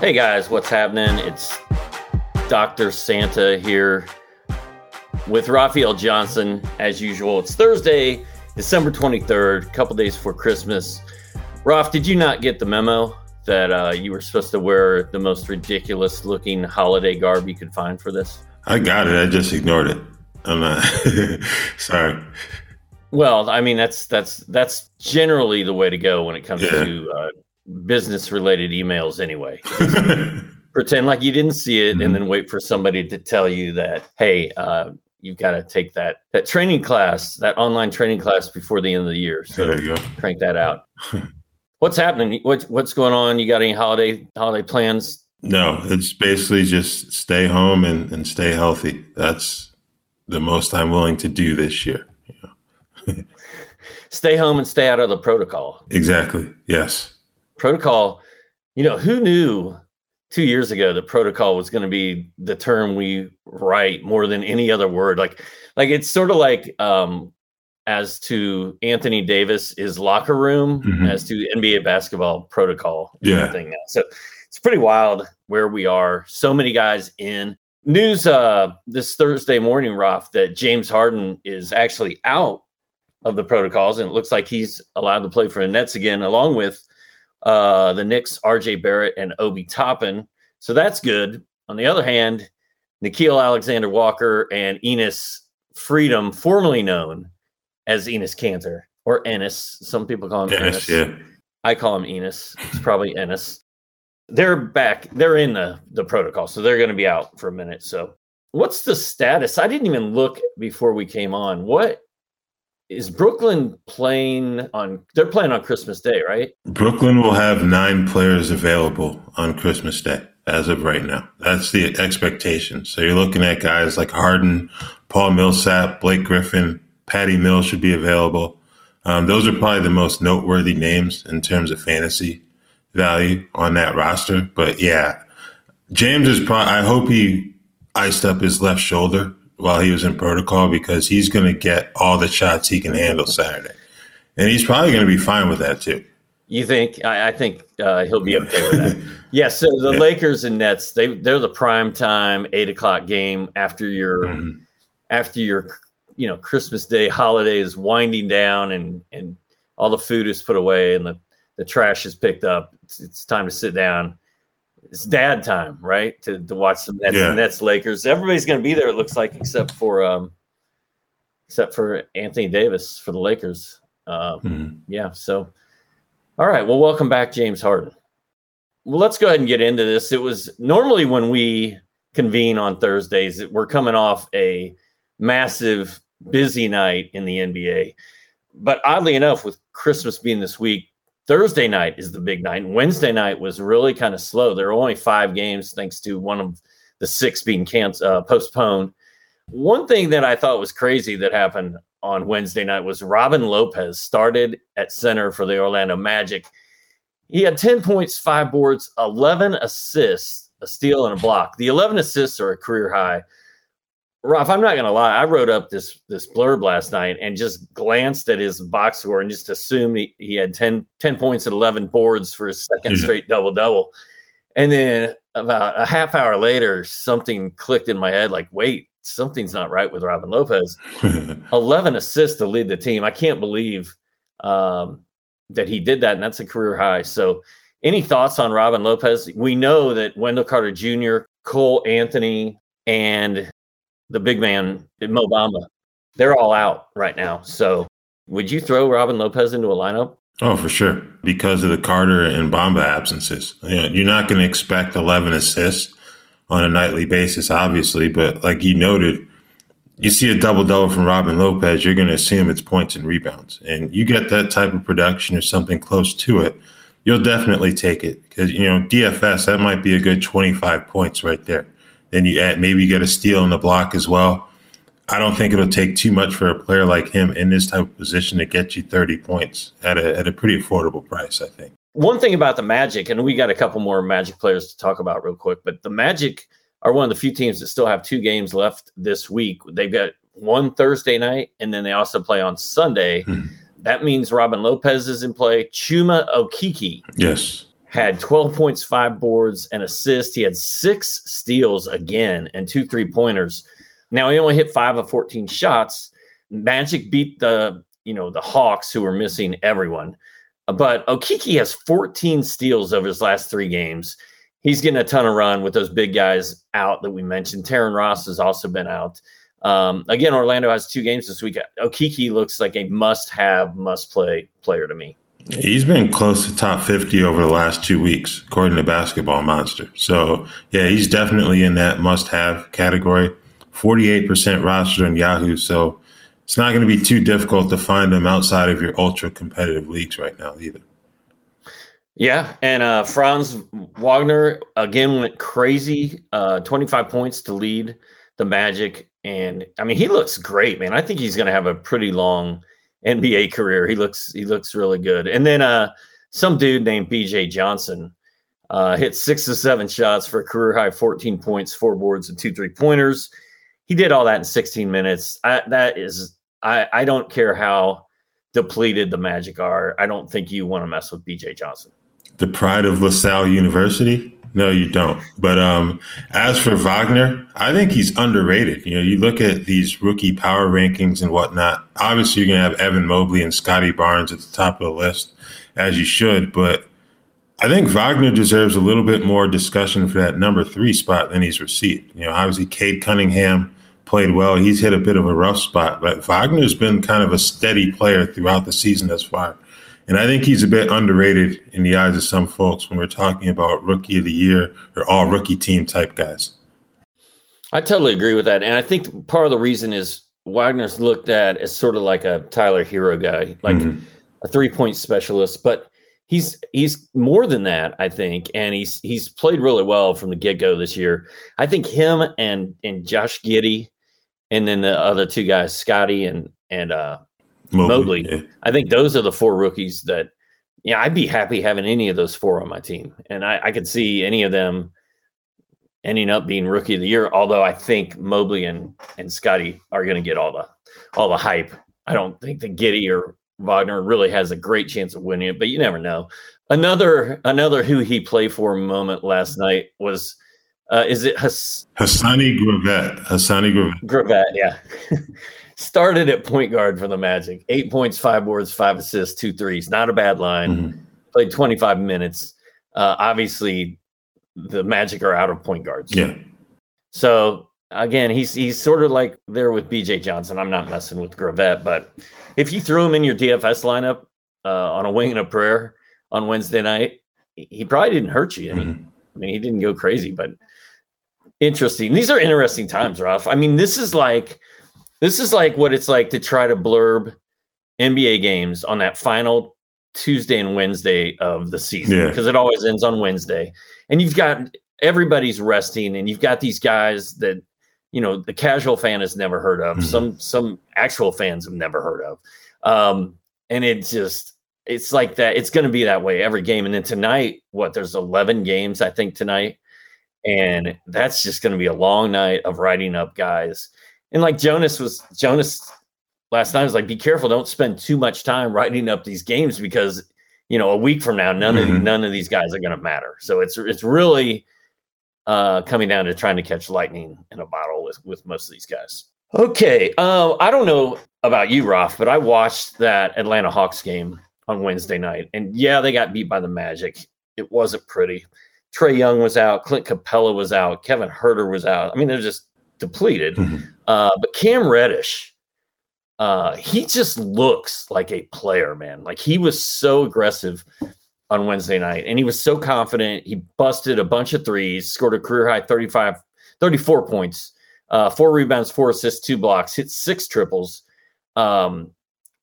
Hey guys, what's happening? It's Dr. Santa here with Raphielle Johnson, as usual. It's Thursday, December 23rd, a couple days before Christmas. Raf, did you not get the memo that uh, you were supposed to wear the most ridiculous looking holiday garb you could find for this? I got it. I just ignored it. I'm not sorry. Well, I mean that's that's that's generally the way to go when it comes yeah. to uh, business related emails anyway. Pretend like you didn't see it mm-hmm. and then wait for somebody to tell you that, hey, uh, you've got to take that that training class, that online training class before the end of the year. So there you go. crank that out. what's happening? What's what's going on? You got any holiday holiday plans? No, it's basically just stay home and, and stay healthy. That's the most I'm willing to do this year. stay home and stay out of the protocol. Exactly. Yes protocol, you know, who knew two years ago that protocol was going to be the term we write more than any other word? Like, like it's sort of like um, as to Anthony Davis is locker room, mm-hmm. as to NBA basketball protocol. Yeah. Thing now. So it's pretty wild where we are. So many guys in news uh, this Thursday morning, Roth, that James Harden is actually out of the protocols, and it looks like he's allowed to play for the Nets again, along with uh, the Knicks, RJ Barrett, and Obi Toppin. So that's good. On the other hand, Nickeil Alexander Walker and Enes Freedom, formerly known as Enes Kanter or Ennis. Some people call him Ennis. Yeah. I call him Enes. It's probably Ennis. They're back. They're in the, the protocol. So they're going to be out for a minute. So what's the status? I didn't even look before we came on. What is Brooklyn playing on? They're playing on Christmas Day, right? Brooklyn will have nine players available on Christmas Day as of right now. That's the expectation. So you're looking at guys like Harden, Paul Millsap, Blake Griffin, Patty Mills should be available. Um, those are probably the most noteworthy names in terms of fantasy value on that roster. But yeah, James is probably. I hope he iced up his left shoulder while he was in protocol because he's going to get all the shots he can handle Saturday, and he's probably going to be fine with that too. You think? I, I think uh, he'll be okay with that. Yeah, so the yeah. Lakers and Nets, they they're the prime time eight o'clock game after your mm-hmm. after your you know Christmas Day holiday is winding down and and all the food is put away and the the trash is picked up. It's, it's time to sit down it's dad time, right? To to watch some Nets, yeah. Nets Lakers. Everybody's going to be there. It looks like, except for um, except for Anthony Davis for the Lakers. Mm-hmm. Yeah. So, all right. Well, welcome back, James Harden. Well, let's go ahead and get into this. It was normally when we convene on Thursdays, we're coming off a massive busy night in the NBA. But oddly enough, with Christmas being this week, Thursday night is the big night. Wednesday night was really kind of slow. There were only five games, thanks to one of the six being canceled, uh, postponed. One thing that I thought was crazy that happened on Wednesday night was Robin Lopez started at center for the Orlando Magic. He had 10 points, five boards, 11 assists, a steal, and a block. The 11 assists are a career high. Ralph, I'm not gonna lie. I wrote up this this blurb last night and just glanced at his box score and just assumed he, he had 10, 10 points and 11 boards for his 2nd straight double double. And then about a half hour later, something clicked in my head like, wait, something's not right with Robin Lopez. 11 assists to lead the team. I can't believe um, that he did that. And that's a career high. So, any thoughts on Robin Lopez? We know that Wendell Carter Jr., Cole Anthony, and the big man, Mo Bamba, they're all out right now. So would you throw Robin Lopez into a lineup? Oh, for sure. Because of the Carter and Bamba absences. You're not going to expect 11 assists on a nightly basis, obviously. But like you noted, You see a double double from Robin Lopez, you're going to assume it's points and rebounds, and you get that type of production or something close to it, you'll definitely take it because you know DFS that might be a good 25 points right there. Then you add maybe you get a steal in the block as well. I don't think it'll take too much for a player like him in this type of position to get you 30 points at a, at a pretty affordable price, I think. One thing about the Magic, and we got a couple more Magic players to talk about real quick, but the Magic are one of the few teams that still have two games left this week. They've got one Thursday night, and then they also play on Sunday. Hmm. That means Robin Lopez is in play. Chuma Okeke Yes. Had 12 points, five boards, and assists. He had six steals again and two three pointers. Now he only hit five of 14 shots. Magic beat the, you know, the Hawks who were missing everyone. But Okeke has 14 steals over his last three games. He's getting a ton of run with those big guys out that we mentioned. Terron Ross has also been out. Um, again, Orlando has two games this week. Okeke looks like a must-have, must-play player to me. He's been close to top 50 over the last two weeks, according to Basketball Monster. So, yeah, he's definitely in that must have category. 48% roster on Yahoo. So it's not going to be too difficult to find them outside of your ultra competitive leagues right now, either. Yeah. And uh, Franz Wagner again went crazy uh, 25 points to lead the Magic. And I mean, he looks great, man. I think he's going to have a pretty long NBA career. He looks he looks really good. And then uh, some dude named BJ Johnson uh, hit six to seven shots for a career high 14 points, four boards, and two three pointers he did all that in 16 minutes. I, that is, I, I don't care how depleted the Magic are. I don't think you want to mess with BJ Johnson. The pride of LaSalle University? No, you don't. But um, as for Wagner, I think he's underrated. You know, you look at these rookie power rankings and whatnot. Obviously, you're going to have Evan Mobley and Scottie Barnes at the top of the list, as you should. But I think Wagner deserves a little bit more discussion for that number three spot than he's received. You know, obviously, Cade Cunningham played well. He's hit a bit of a rough spot, but Wagner's been kind of a steady player throughout the season thus far. And I think he's a bit underrated in the eyes of some folks when we're talking about rookie of the year or all rookie team type guys. I totally agree with that. And I think part of the reason is Wagner's looked at as sort of like a Tyler Herro guy, like mm-hmm. a three point specialist, but he's he's more than that, I think. And he's he's played really well from the get go this year. I think him and and Josh Giddey and then the other two guys, Scottie and and uh, Mobley. Mobley. Yeah. I think those are the four rookies that, yeah, I'd be happy having any of those four on my team, and I, I could see any of them ending up being rookie of the year. Although I think Mobley and and Scottie are going to get all the all the hype. I don't think that Giddey or Wagner really has a great chance of winning it, but you never know. Another another who he played for moment last night was uh, is it Hass- Hassani Gravett? Hassani Gravett. Gravett, yeah. Started at point guard for the Magic. Eight points, five boards, five assists, two threes. Not a bad line. Mm-hmm. Played 25 minutes. Uh, obviously, the Magic are out of point guards. Yeah. So again, he's he's sort of like there with BJ Johnson. I'm not messing with Gravett, but if you threw him in your DFS lineup uh, on a wing and a prayer on Wednesday night, he probably didn't hurt you. Mm-hmm. I mean, he didn't go crazy, but Interesting. These are interesting times, Ralph. I mean, this is like this is like what it's like to try to blurb NBA games on that final Tuesday and Wednesday of the season because yeah. it always ends on Wednesday. And you've got everybody's resting and you've got these guys that you know the casual fan has never heard of. Mm-hmm. Some some actual fans have never heard of. Um and it just it's like that it's going to be that way every game and then tonight what there's 11 games I think tonight and that's just going to be a long night of writing up guys. And like Jonas was Jonas last night was like, be careful, don't spend too much time writing up these games because you know a week from now none mm-hmm. of none of these guys are going to matter. So it's it's really uh, coming down to trying to catch lightning in a bottle with with most of these guys. Okay, uh, I don't know about you, Roth, but I watched that Atlanta Hawks game on Wednesday night, and yeah, they got beat by the Magic. It wasn't pretty. Trae Young was out, Clint Capela was out, Kevin Huerter was out. I mean, they're just depleted. Mm-hmm. Uh, but Cam Reddish, uh, he just looks like a player, man. Like he was so aggressive on Wednesday night and he was so confident. He busted a bunch of threes, scored a career high 35, 34 points. uh, four rebounds, four assists, two blocks, hit six triples. Um,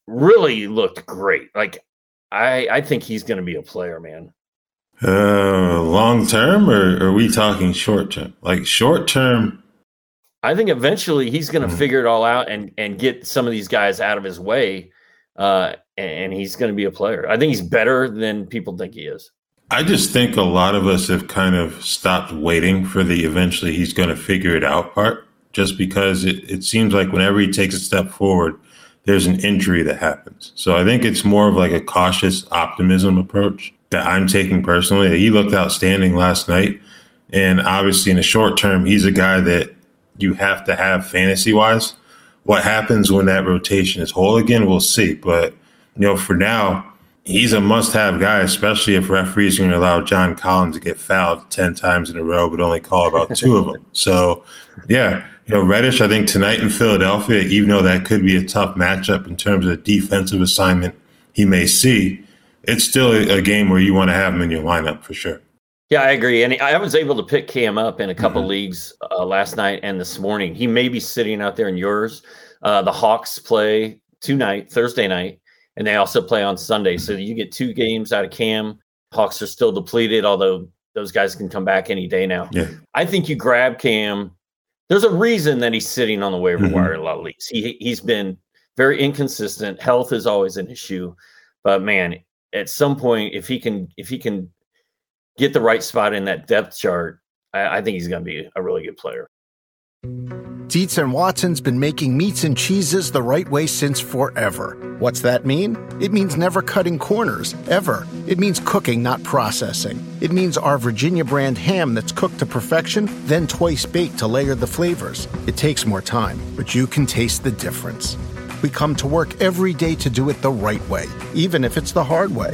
really looked great. Like I, I think he's going to be a player, man. Uh, long term, or are we talking short term? Like short term, I think eventually he's going to mm. figure it all out and and get some of these guys out of his way, uh, and he's going to be a player. I think he's better than people think he is. I just think a lot of us have kind of stopped waiting for the eventually he's going to figure it out part, just because it, it seems like whenever he takes a step forward, there's an injury that happens. So I think it's more of like a cautious optimism approach that I'm taking personally. He looked outstanding last night. And obviously, in the short term, he's a guy that you have to have fantasy wise. What happens when that rotation is whole again, we'll see. But, you know, for now, he's a must have guy, especially if referees are going to allow John Collins to get fouled 10 times in a row, but only call about two of them. So, yeah, you know, Reddish, I think tonight in Philadelphia, even though that could be a tough matchup in terms of defensive assignment he may see, it's still a, game where you want to have him in your lineup for sure. Yeah, I agree. And I was able to pick Cam up in a couple mm-hmm. leagues uh, last night and this morning. He may be sitting out there in yours. Uh, the Hawks play tonight, Thursday night, and they also play on Sunday. So you get two games out of Cam. Hawks are still depleted, although those guys can come back any day now. Yeah. I think you grab Cam. There's a reason that he's sitting on the waiver mm-hmm. wire a lot of leagues. He he's been very inconsistent. Health is always an issue, but man, at some point, if he can if he can get the right spot in that depth chart, I, I think he's going to be a really good player. Dietz and Watson's been making meats and cheeses the right way since forever. What's that mean? It means never cutting corners, ever. It means cooking, not processing. It means our Virginia brand ham that's cooked to perfection, then twice baked to layer the flavors. It takes more time, but you can taste the difference. We come to work every day to do it the right way, even if it's the hard way.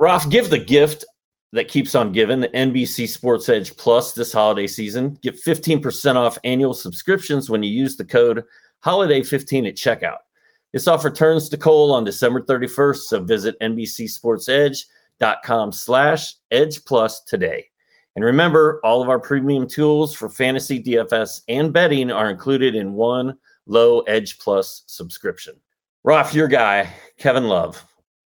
Ralph, give the gift that keeps on giving the NBC Sports Edge Plus this holiday season. Get 15% off annual subscriptions when you use the code HOLIDAY15 at checkout. This offer turns to coal on December 31st, so visit NBCSportsEdge.com slash Edge Plus today. And remember, all of our premium tools for fantasy, DFS, and betting are included in one low Edge Plus subscription. Ralph, your guy, Kevin Love,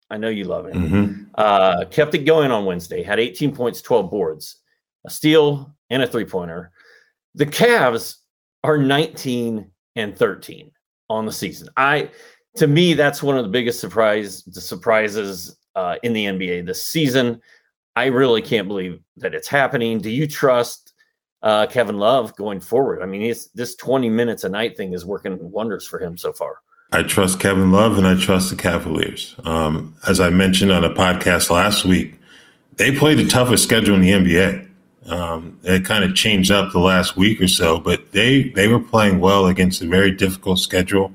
I know you love him. Mm-hmm. Uh, kept it going on Wednesday. Had 18 points, 12 boards, a steal, and a three pointer. The Cavs are 19 and 13 on the season. I, to me, that's one of the biggest surprise the surprises uh, in the NBA this season. I really can't believe that it's happening. Do you trust uh, Kevin Love going forward? I mean, this 20 minutes a night thing is working wonders for him so far. I trust Kevin Love and I trust the Cavaliers. Um, as I mentioned on a podcast last week, they played the toughest schedule in the NBA. Um, it kind of changed up the last week or so, but they they were playing well against a very difficult schedule.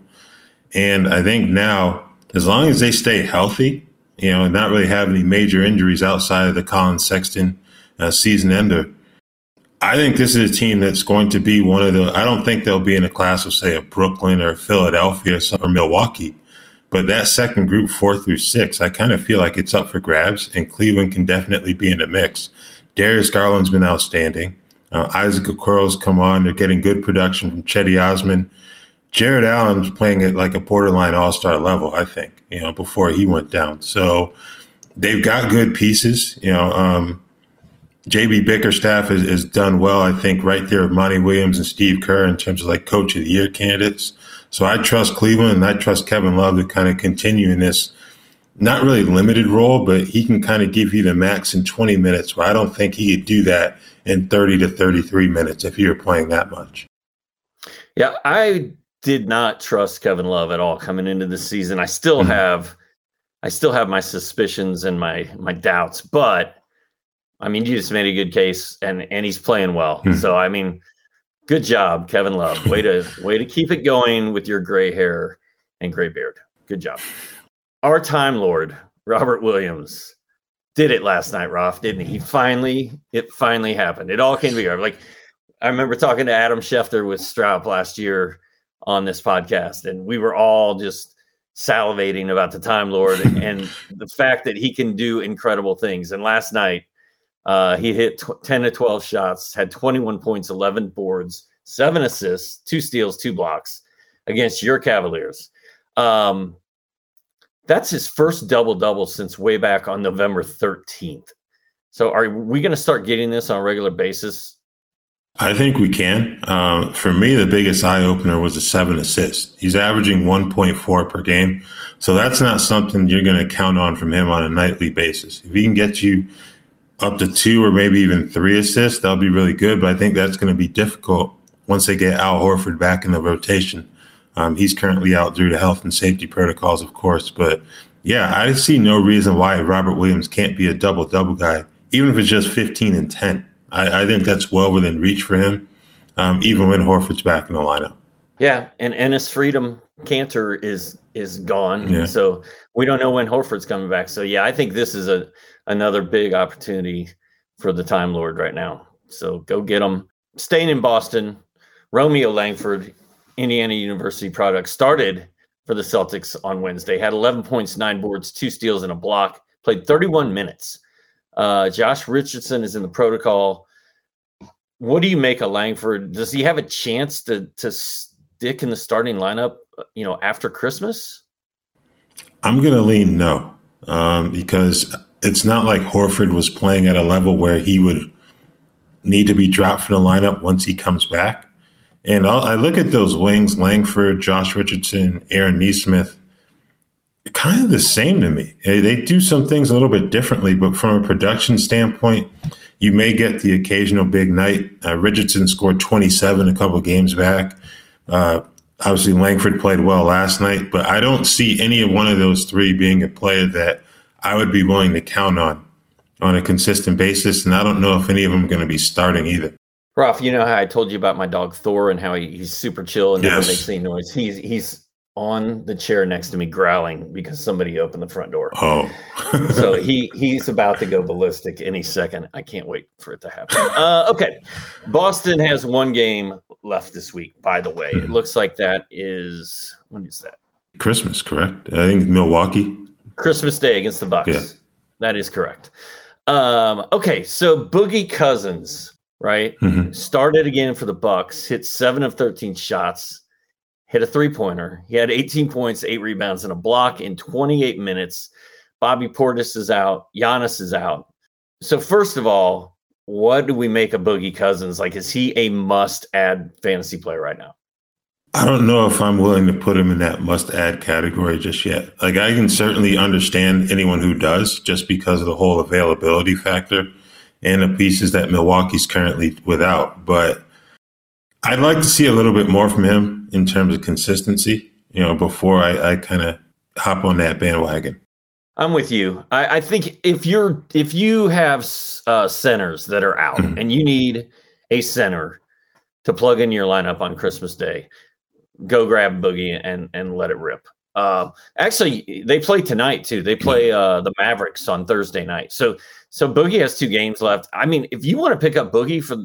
And I think now, as long as they stay healthy, you know, and not really have any major injuries outside of the Collin Sexton uh, season ender, I think this is a team that's going to be one of the. I don't think they'll be in a class of say a Brooklyn or Philadelphia or Milwaukee, but that second group, four through six, I kind of feel like it's up for grabs, and Cleveland can definitely be in the mix. Darius Garland's been outstanding. Uh, Isaac Okoro's come on; they're getting good production from Cedi Osman. Jarrett Allen's playing at like a borderline all star level, I think, you know, before he went down. So they've got good pieces. You know, um, JB Bickerstaff has, has, done well, I think, right there with Monty Williams and Steve Kerr in terms of like coach of the year candidates. So I trust Cleveland and I trust Kevin Love to kind of continue in this not really limited role, but he can kind of give you the max in 20 minutes where I don't think he could do that in 30 to 33 minutes if you're playing that much. Yeah, I did not trust Kevin Love at all coming into the season. I still mm-hmm. have I still have my suspicions and my my doubts, but I mean, you just made a good case and and he's playing well. Mm-hmm. So I mean, good job, Kevin Love. Way to way to keep it going with your gray hair and gray beard. Good job. Our time lord, Robert Williams, did it last night, Roth, didn't he? He finally, it finally happened. It all came together. Like I remember talking to Adam Schefter with Stroud last year on this podcast, and we were all just salivating about the Time Lord and the fact that he can do incredible things. And last night, uh, he hit tw- 10 to 12 shots, had 21 points, 11 boards, seven assists, two steals, two blocks against your Cavaliers. Um, that's his first double double since way back on November 13th. So, are we going to start getting this on a regular basis I think we can. Uh, for me, the biggest eye opener was the seven assists. He's averaging 1.4 per game. So that's not something you're going to count on from him on a nightly basis. If he can get you up to two or maybe even three assists, that'll be really good. But I think that's going to be difficult once they get Al Horford back in the rotation. Um, he's currently out due to health and safety protocols, of course. But yeah, I see no reason why Robert Williams can't be a double double guy, even if it's just 15 and 10. I, I think that's well within reach for him, um, even when Horford's back in the lineup. Yeah, and Enes Freedom Kanter is is gone, yeah. so we don't know when Horford's coming back. So yeah, I think this is a another big opportunity for the Time Lord right now. So go get him. Staying in Boston, Romeo Langford, Indiana University product, started for the Celtics on Wednesday. Had 11 points, nine boards, two steals, and a block. Played 31 minutes. Uh, Josh Richardson is in the protocol. What do you make of Langford? Does he have a chance to to stick in the starting lineup? Uh, you know, after Christmas. I'm going to lean no, um, because it's not like Horford was playing at a level where he would need to be dropped from the lineup once he comes back. And I'll, i look at those wings: Langford, Josh Richardson, Aaron Nesmith kind of the same to me. They do some things a little bit differently, but from a production standpoint, you may get the occasional big night. Uh, Richardson scored 27 a couple games back. Uh, obviously, Langford played well last night, but I don't see any of one of those three being a player that I would be willing to count on on a consistent basis. And I don't know if any of them are going to be starting either. Ralph, you know how I told you about my dog Thor and how he, he's super chill and yes. never makes any noise. He's he's on the chair next to me growling because somebody opened the front door. Oh. so he he's about to go ballistic any second. I can't wait for it to happen. Uh, okay. Boston has one game left this week, by the way. It looks like that is when is that? Christmas, correct? I think Milwaukee. Christmas Day against the Bucks. Yeah. That is correct. Um, okay, so Boogie Cousins, right? Mm-hmm. Started again for the Bucks, hit seven of 13 shots hit a three pointer. He had 18 points, eight rebounds, and a block in 28 minutes. Bobby Portis is out. Giannis is out. So, first of all, what do we make of Boogie Cousins? Like, is he a must add fantasy player right now? I don't know if I'm willing to put him in that must add category just yet. Like, I can certainly understand anyone who does just because of the whole availability factor and the pieces that Milwaukee's currently without. But I'd like to see a little bit more from him in terms of consistency, you know, before I, I kind of hop on that bandwagon. I'm with you. I, I, think if you're if you have uh, centers that are out mm-hmm. and you need a center to plug in your lineup on Christmas Day, go grab Boogie and and let it rip. Uh, actually, they play tonight too. They play uh, the Mavericks on Thursday night. So so Boogie has two games left. I mean, if you want to pick up Boogie for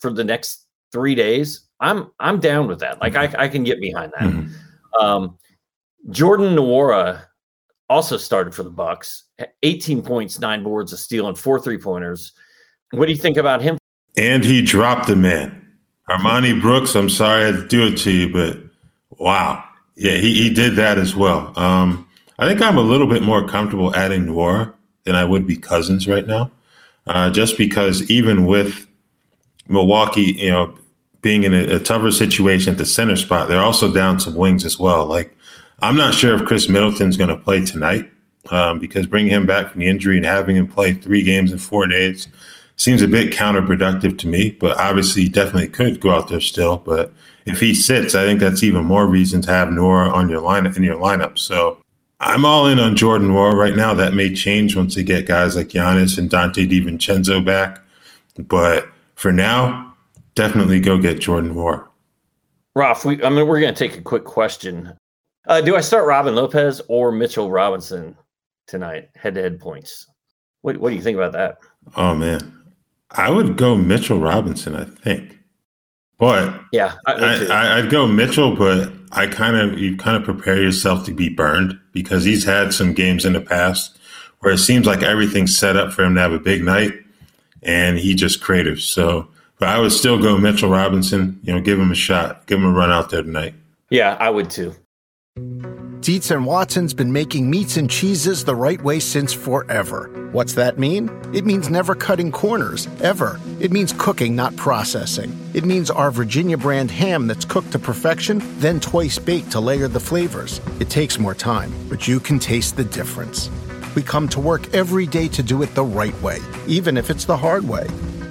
for the next three days, I'm I'm down with that. Like I, I can get behind that. Mm-hmm. Um, Jordan Nwora also started for the Bucks. 18 points, nine boards, a steal, and four three pointers. What do you think about him? And he dropped the man. Armoni Brooks, I'm sorry I had to do it to you, but Wow. Yeah, he, he did that as well. Um, I think I'm a little bit more comfortable adding Nwora than I would be Cousins right now, uh, just because even with Milwaukee, you know, being in a, a, tougher situation at the center spot, they're also down some wings as well. Like, I'm not sure if Khris Middleton's going to play tonight um, because bringing him back from the injury and having him play three games in four days seems a bit counterproductive to me. But obviously, definitely could go out there still. But if he sits, I think that's even more reason to have Nwora on your lineup in your lineup. So I'm all in on Jordan Nwora right now. That may change once they get guys like Giannis and Donte DiVincenzo back. But for now, definitely go get Jordan Nwora. Roth, we, I mean, we're going to take a quick question. Uh, do I start Robin Lopez or Mitchell Robinson tonight, head to head points? What, what do you think about that? Oh, man. I would go Mitchell Robinson, I think. But yeah, I, would go Mitchell, but I kind of you kind of prepare yourself to be burned because he's had some games in the past where it seems like everything's set up for him to have a big night, and he just creative. So, but I would still go Mitchell Robinson. You know, give him a shot, give him a run out there tonight. Yeah, I would too. Dietz and Watson's been making meats and cheeses the right way since forever. What's that mean? It means never cutting corners, ever. It means cooking, not processing. It means our Virginia brand ham that's cooked to perfection, then twice baked to layer the flavors. It takes more time, but you can taste the difference. We come to work every day to do it the right way, even if it's the hard way.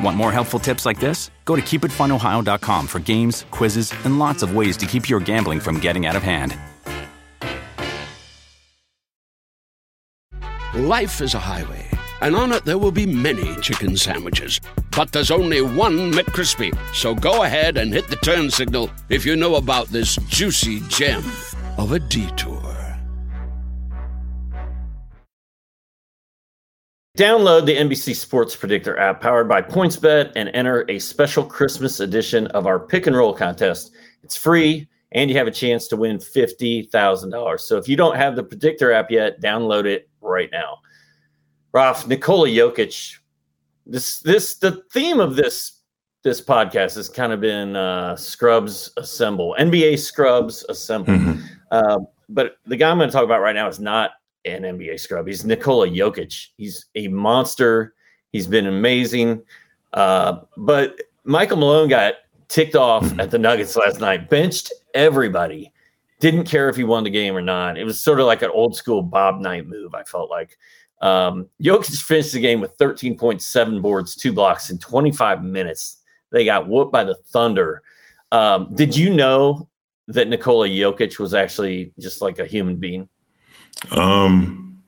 Want more helpful tips like this? Go to keepitfunohio.com for games, quizzes, and lots of ways to keep your gambling from getting out of hand. Life is a highway, and on it there will be many chicken sandwiches. But there's only one McCrispy. So go ahead and hit the turn signal if you know about this juicy gem of a detour. Download the NBC Sports Predictor app powered by PointsBet and enter a special Christmas edition of our pick and roll contest. It's free and you have a chance to win $50,000. So if you don't have the Predictor app yet, download it right now. Ralph, Nikola Jokic, this this the theme of this this podcast has kind of been uh, scrubs assemble, NBA scrubs assemble. Mm-hmm. Uh, but the guy I'm going to talk about right now is not an NBA scrub. He's Nikola Jokic. He's a monster. He's been amazing. Uh, but Michael Malone got ticked off mm-hmm. at the Nuggets last night, benched everybody, didn't care if he won the game or not. It was sort of like an old school Bob Knight move, I felt like. Um, Jokic finished the game with 13.7 boards, two blocks in 25 minutes. They got whooped by the Thunder. Um, did you know that Nikola Jokic was actually just like a human being? Um,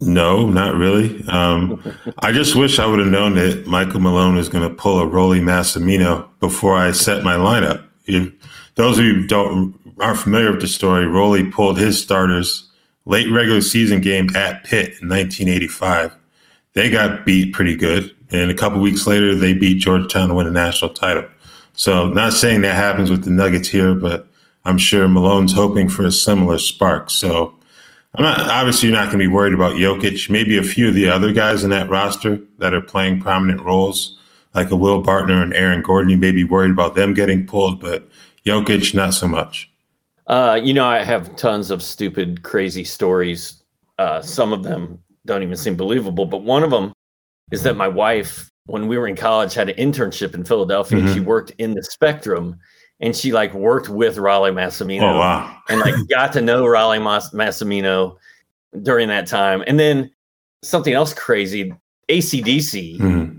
no, not really. Um, I just wish I would have known that Michael Malone was going to pull a Rollie Massimino before I set my lineup. If those of you don't aren't familiar with the story, Rollie pulled his starters late regular season game at Pitt in 1985. They got beat pretty good, and a couple weeks later, they beat Georgetown to win a national title. So, not saying that happens with the Nuggets here, but I'm sure Malone's hoping for a similar spark. So I'm not obviously you're not going to be worried about Jokic. Maybe a few of the other guys in that roster that are playing prominent roles, like a Will Barton and Aaron Gordon. You may be worried about them getting pulled, but Jokic not so much. Uh, you know, I have tons of stupid, crazy stories. Uh, some of them don't even seem believable, but one of them is that my wife, when we were in college, had an internship in Philadelphia. Mm-hmm. And she worked in the Spectrum and she like worked with Rollie Massimino. Oh wow! and like got to know Rollie Mas- Massimino during that time. And then something else crazy: ACDC mm-hmm.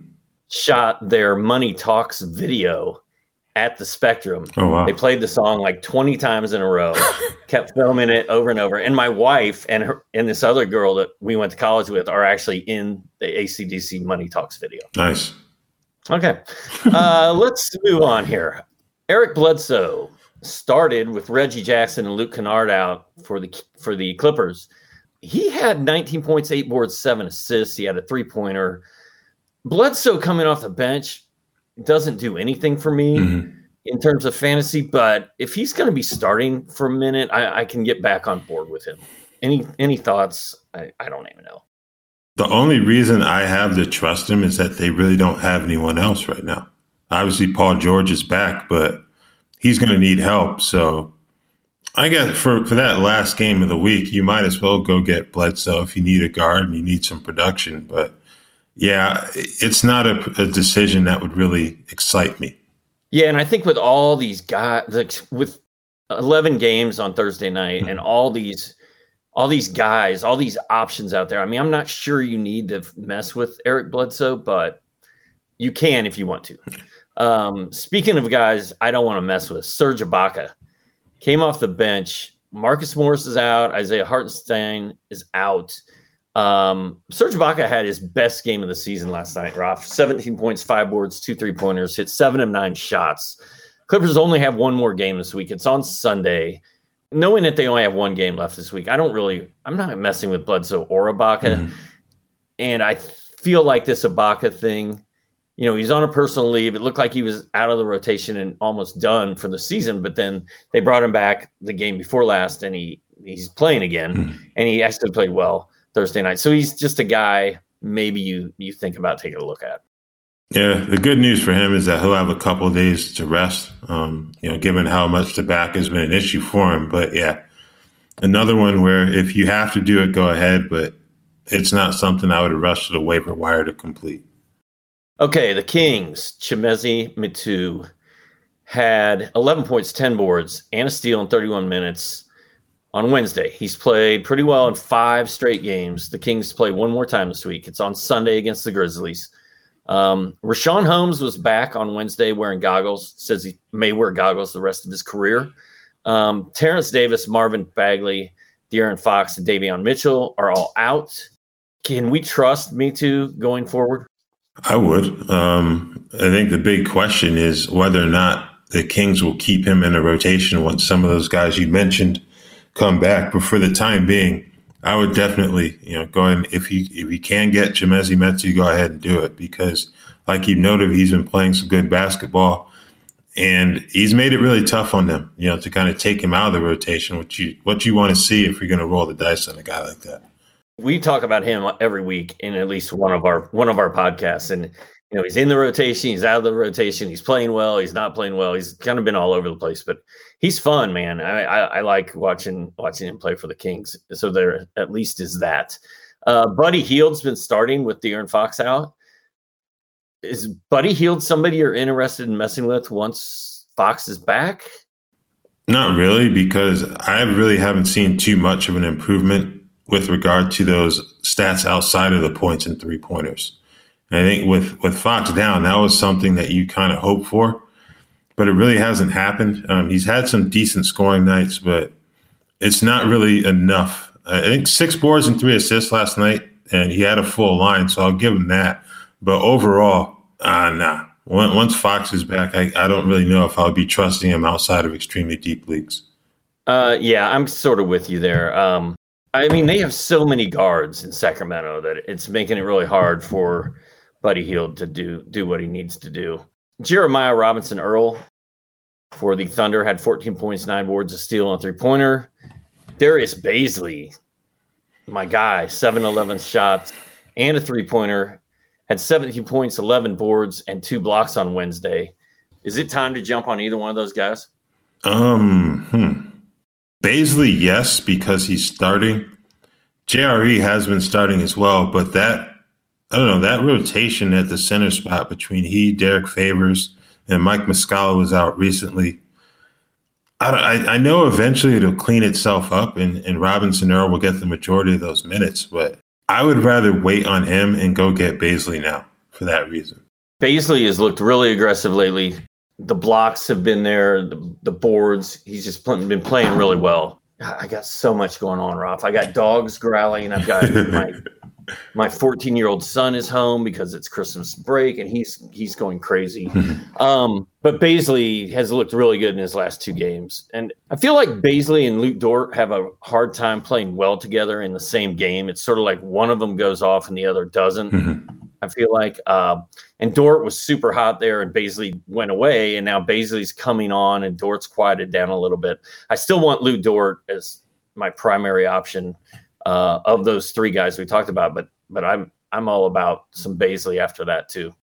shot their Money Talks video at the Spectrum. Oh wow! They played the song like twenty times in a row, kept filming it over and over. And my wife and her and this other girl that we went to college with are actually in the ACDC Money Talks video. Nice. Okay, uh, let's move on here. Eric Bledsoe started with Reggie Jackson and Luke Kennard out for the for the Clippers, he had 19 points, eight boards, seven assists. He had a three pointer. Bledsoe coming off the bench doesn't do anything for me mm-hmm. in terms of fantasy, but if he's going to be starting for a minute, I, I, can get back on board with him. Any any thoughts? I, I don't even know. The only reason I have to trust him is that they really don't have anyone else right now. Obviously, Paul George is back, but he's going to need help. So I guess for, for that last game of the week, you might as well go get Bledsoe if you need a guard and you need some production. But yeah, it's not a, a decision that would really excite me. Yeah, and I think with all these guys, like with eleven games on Thursday night, and all these, all these guys, all these options out there. I mean, I'm not sure you need to mess with Eric Bledsoe, but you can if you want to. Um, speaking of guys, I don't want to mess with Serge Ibaka came off the bench. Marcus Morris is out. Isaiah Hartenstein is out. Um, Serge Ibaka had his best game of the season last night, Roth. 17 points, five boards, two three pointers, hit seven of nine shots. Clippers only have one more game this week. It's on Sunday. Knowing that they only have one game left this week, I don't really, I'm not messing with Bledsoe or Ibaka. Mm-hmm. And I feel like this Ibaka thing you know, he's on a personal leave. It looked like he was out of the rotation and almost done for the season, but then they brought him back the game before last and he he's playing again mm-hmm. and he actually played well Thursday night. So he's just a guy maybe you you think about taking a look at. Yeah, the good news for him is that he'll have a couple of days to rest. Um, you know, given how much the back has been an issue for him. But yeah, another one where if you have to do it, go ahead. But it's not something I would rush to the waiver wire to complete. Okay, the Kings, Chimezie Metu had 11 points, 10 boards, and a steal in 31 minutes on Wednesday. He's played pretty well in five straight games. The Kings play one more time this week. It's on Sunday against the Grizzlies. Um, Richaun Holmes was back on Wednesday wearing goggles. Says he may wear goggles the rest of his career. Um, Terrence Davis, Marvin Bagley, De'Aaron Fox, and Davion Mitchell are all out. Can we trust Metu going forward? I would. Um, I think the big question is whether or not the Kings will keep him in a rotation once some of those guys you mentioned come back. But for the time being, I would definitely, you know, go ahead if you if you can get Chimezie Metu, go ahead and do it because, like you noted, he's been playing some good basketball, and he's made it really tough on them, you know, to kind of take him out of the rotation. What you what you want to see if you're going to roll the dice on a guy like that we talk about him every week in at least one of our one of our podcasts. And you know he's in the rotation he's out of the rotation he's playing well he's not playing well he's kind of been all over the place but he's fun man. I i, I like watching watching him play for the kings. So there at least is that. Uh, buddy Hield's been starting with De'Aaron Fox out. Is buddy Hield somebody you're interested in messing with once fox is back? Not really because i really haven't seen too much of an improvement with regard to those stats outside of the points and three pointers. And I think with with Fox down, that was something that you kind of hoped for, but it really hasn't happened. Um, he's had some decent scoring nights, but it's not really enough. I think six boards and three assists last night, and he had a full line, so I'll give him that. But overall, uh, nah. Once Fox is back, I, I don't really know if I'll be trusting him outside of extremely deep leagues. Uh, yeah, I'm sort of with you there. Um, I mean, they have so many guards in Sacramento that it's making it really hard for Buddy Hield to do do what he needs to do. Jeremiah Robinson Earl for the Thunder had 14 points, nine boards, a steal, and a three pointer. Darius Bazley, my guy, 7 11 shots and a three pointer, had 17 points, 11 boards, and two blocks on Wednesday. Is it time to jump on either one of those guys? Um, Bazley, yes, because he's starting. JRE has been starting as well, but that I don't know that rotation at the center spot between he, Derrick Favors, and Mike Muscala was out recently. I, I, I know eventually it'll clean itself up, and, and Robinson Earl will get the majority of those minutes, but I would rather wait on him and go get Bazley now for that reason. Bazley has looked really aggressive lately the blocks have been there, the, the boards. He's just pl- been playing really well. I got so much going on, Rob. I got dogs growling. I've got my my 14 year old son is home because it's Christmas break and he's he's going crazy. um, but Bazley has looked really good in his last two games, and I feel like Bazley and Luke Dort have a hard time playing well together in the same game. It's sort of like one of them goes off and the other doesn't. I feel like, uh, and Dort was super hot there, and Bazley went away, and now Bazley's coming on, and Dort's quieted down a little bit. I still want Lu Dort as my primary option uh, of those three guys we talked about, but but I'm I'm all about some Bazley after that too.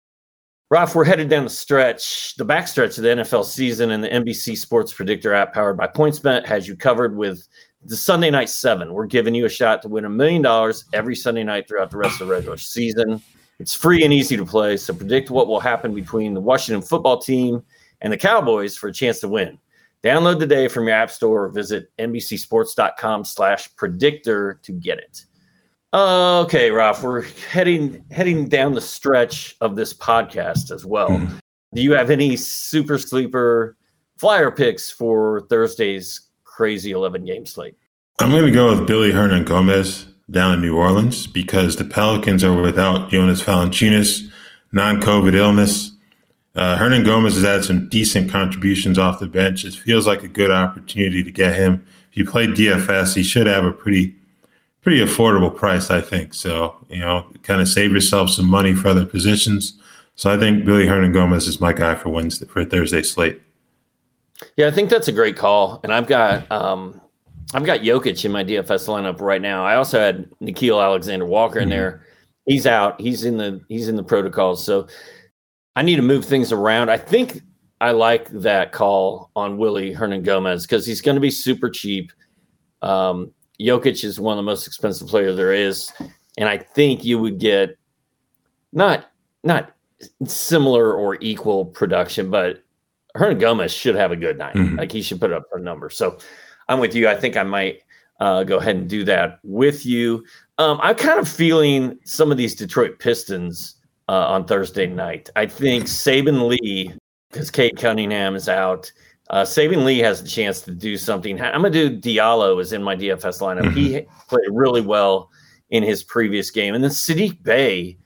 Ralph, we're headed down the stretch, the backstretch of the NFL season, and the NBC Sports Predictor app powered by PointsBet has you covered with the Sunday Night Seven. We're giving you a shot to win a million dollars every Sunday night throughout the rest of the regular season. It's free and easy to play, so predict what will happen between the Washington football team and the Cowboys for a chance to win. Download today from your app store or visit NBCSports.com slash predictor to get it. Okay, Ralph, we're heading heading down the stretch of this podcast as well. Mm-hmm. Do you have any super sleeper flyer picks for Thursday's crazy 11 game slate? I'm going to go with Billy Hernangomez down in New Orleans because the Pelicans are without Jonas Valanciunas, non-COVID illness. Uh, Hernangomez has had some decent contributions off the bench. It feels like a good opportunity to get him. If you play DFS, he should have a pretty pretty affordable price, I think. So, you know, kind of save yourself some money for other positions. So I think Billy Hernangomez is my guy for Wednesday for Thursday slate. Yeah, I think that's a great call. And I've got um I've got Jokic in my DFS lineup right now. I also had Nickeil Alexander Walker in there. He's out. He's in the he's in the protocols. So I need to move things around. I think I like that call on Willy Hernangomez because he's going to be super cheap. Um, Jokic is one of the most expensive players there is, and I think you would get not not similar or equal production, but Hernan Gomez should have a good night. Mhm. Like he should put up a number. So I'm with you. I think I might uh, go ahead and do that with you. Um, I'm kind of feeling some of these Detroit Pistons uh, on Thursday night. I think Saben Lee, because Cade Cunningham is out. Uh, Saben Lee has a chance to do something. I'm gonna do Diallo is in my DFS lineup. He played really well in his previous game, and then Sadiq Bey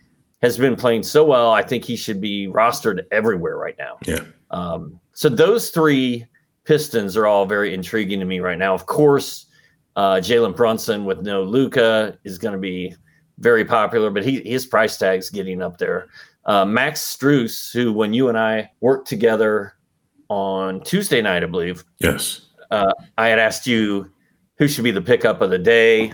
has been playing so well. I think he should be rostered everywhere right now. Yeah. Um, so those three Pistons are all very intriguing to me right now. Of course, uh, Jalen Brunson with no Luka is going to be very popular, but he his price tag's getting up there. Uh, Max Strus, who when you and I worked together on Tuesday night, I believe, Yes. uh, I had asked you who should be the pickup of the day,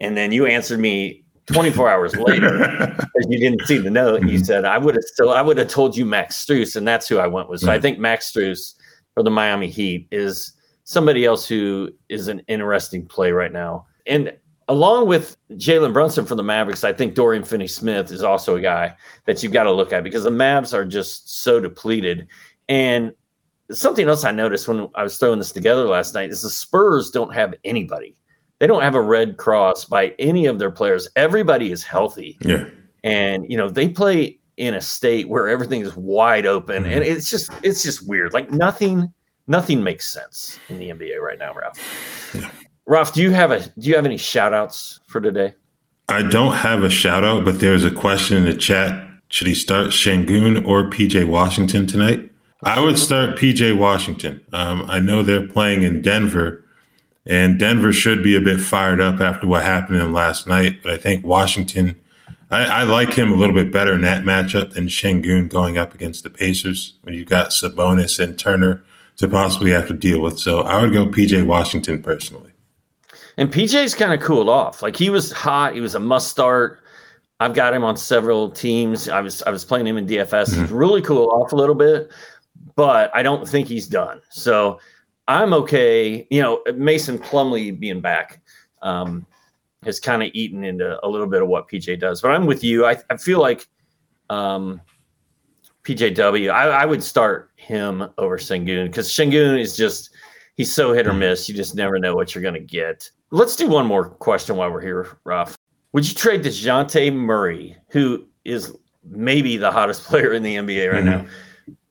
and then you answered me 24 hours later because you didn't see the note. You said I would have still I would have told you Max Strus, and that's who I went with. So I Mhm. think Max Strus for the Miami Heat is somebody else who is an interesting play right now. And along with Jalen Brunson for the Mavericks, I think Dorian Finney Smith is also a guy that you've got to look at because the Mavs are just so depleted. And something else I noticed when I was throwing this together last night is the Spurs don't have anybody. They don't have a red cross by any of their players. Everybody is healthy. Yeah. And you know, they play in a state where everything is wide open and Mhm. it's just it's just weird. Like nothing nothing makes sense in the NBA right now, Ralph. Yeah. Ralph, do you have a do you have any shout outs for today? I don't have a shout out, but there's a question in the chat. Should he start Sengun or PJ Washington tonight? I would start PJ Washington. Um, I know they're playing in Denver, and Denver should be a bit fired up after what happened in last night. But I think Washington, I, I like him a little bit better in that matchup than Sengun going up against the Pacers when you've got Sabonis and Turner to possibly have to deal with. So I would go PJ Washington personally. And PJ's kind of cooled off. Like he was hot. He was a must start. I've got him on several teams. I was I was playing him in DFS. He's really cooled off a little bit, but I don't think he's done. So I'm okay. You know, Mason Plumlee being back um, has kind of eaten into a little bit of what PJ does. But I'm with you. I, I feel like um, PJW. I, I would start him over Sengun because Sengun is just he's so hit or miss. You just never know what you're going to get. Let's do one more question while we're here, Ralph. Would you trade DeJounte Murray, who is maybe the hottest player in the NBA right now,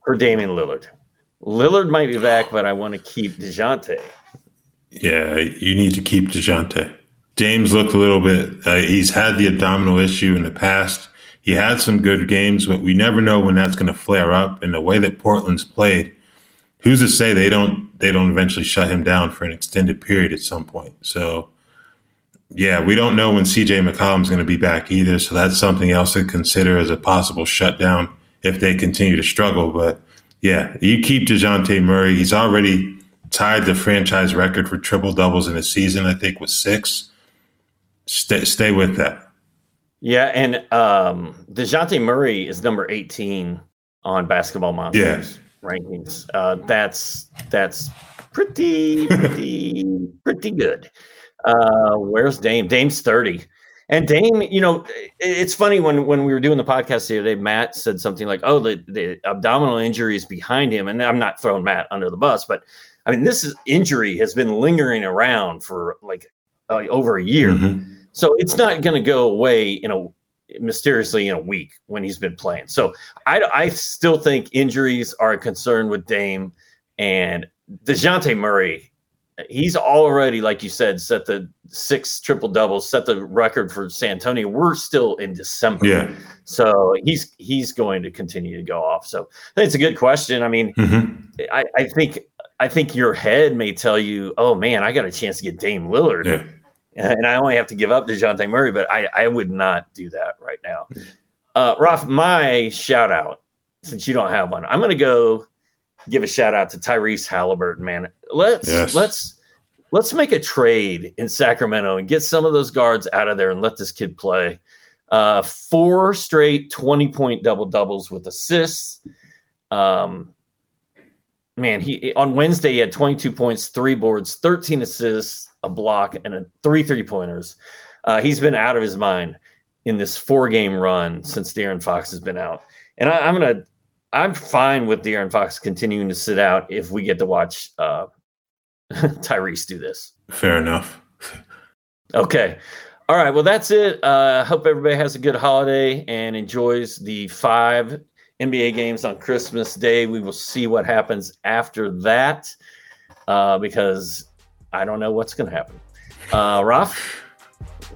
for Damian Lillard? Lillard might be back, but I want to keep DeJounte. Yeah, you need to keep DeJounte. James looked a little bit. Uh, he's had the abdominal issue in the past. He had some good games, but we never know when that's going to flare up. And the way that Portland's played, who's to say they don't they don't eventually shut him down for an extended period at some point? So, yeah, we don't know when CJ McCollum's going to be back either. So that's something else to consider as a possible shutdown if they continue to struggle. But yeah, you keep Dejounte Murray. He's already tied the franchise record for triple doubles in a season. I think with six. Stay stay with that. Yeah, and um DeJounte Murray is number 18 on basketball monsters yeah. rankings. Uh that's that's pretty pretty pretty good. Uh where's Dame? Dame's 30. And Dame, you know, it's funny when when we were doing the podcast the other day, Matt said something like, "Oh, the, the abdominal injury is behind him," and I'm not throwing Matt under the bus, but I mean, this is, injury has been lingering around for like uh, over a year. Mm-hmm. So it's not going to go away in a mysteriously in a week when he's been playing. So I, I still think injuries are a concern with Dame and Dejounte Murray. He's already, like you said, set the six triple doubles, set the record for San Antonio. We're still in December, yeah. So he's he's going to continue to go off. So it's a good question. I mean, mm-hmm. I, I think I think your head may tell you, "Oh man, I got a chance to get Dame Lillard." Yeah and I only have to give up Dejounte Murray, but I, I would not do that right now. Uh, Ralph, my shout out, since you don't have one, I'm going to go give a shout out to Tyrese Haliburton. Man, let's yes. let's let's make a trade in Sacramento and get some of those guards out of there and let this kid play. Uh, four straight 20 point double doubles with assists. Um, man, he on Wednesday he had 22 points, three boards, 13 assists a block, and a three three pointers. Uh, he's been out of his mind in this four game run since De'Aaron Fox has been out, and I, am gonna I'm fine with De'Aaron Fox continuing to sit out if we get to watch uh, Tyrese do this. Fair enough. okay. All right. Well, that's it. Uh, hope everybody has a good holiday and enjoys the five NBA games on Christmas Day. We will see what happens after that uh, because I don't know what's going to happen. Uh, Ralph,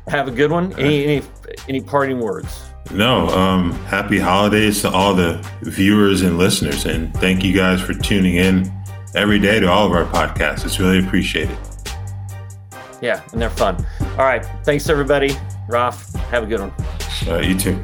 have a good one. Any, any, any parting words? No. Um, happy holidays to all the viewers and listeners, and thank you guys for tuning in every day to all of our podcasts. It's really appreciated. Yeah, and they're fun. All right. Thanks, everybody. Ralph, have a good one. Right, you too.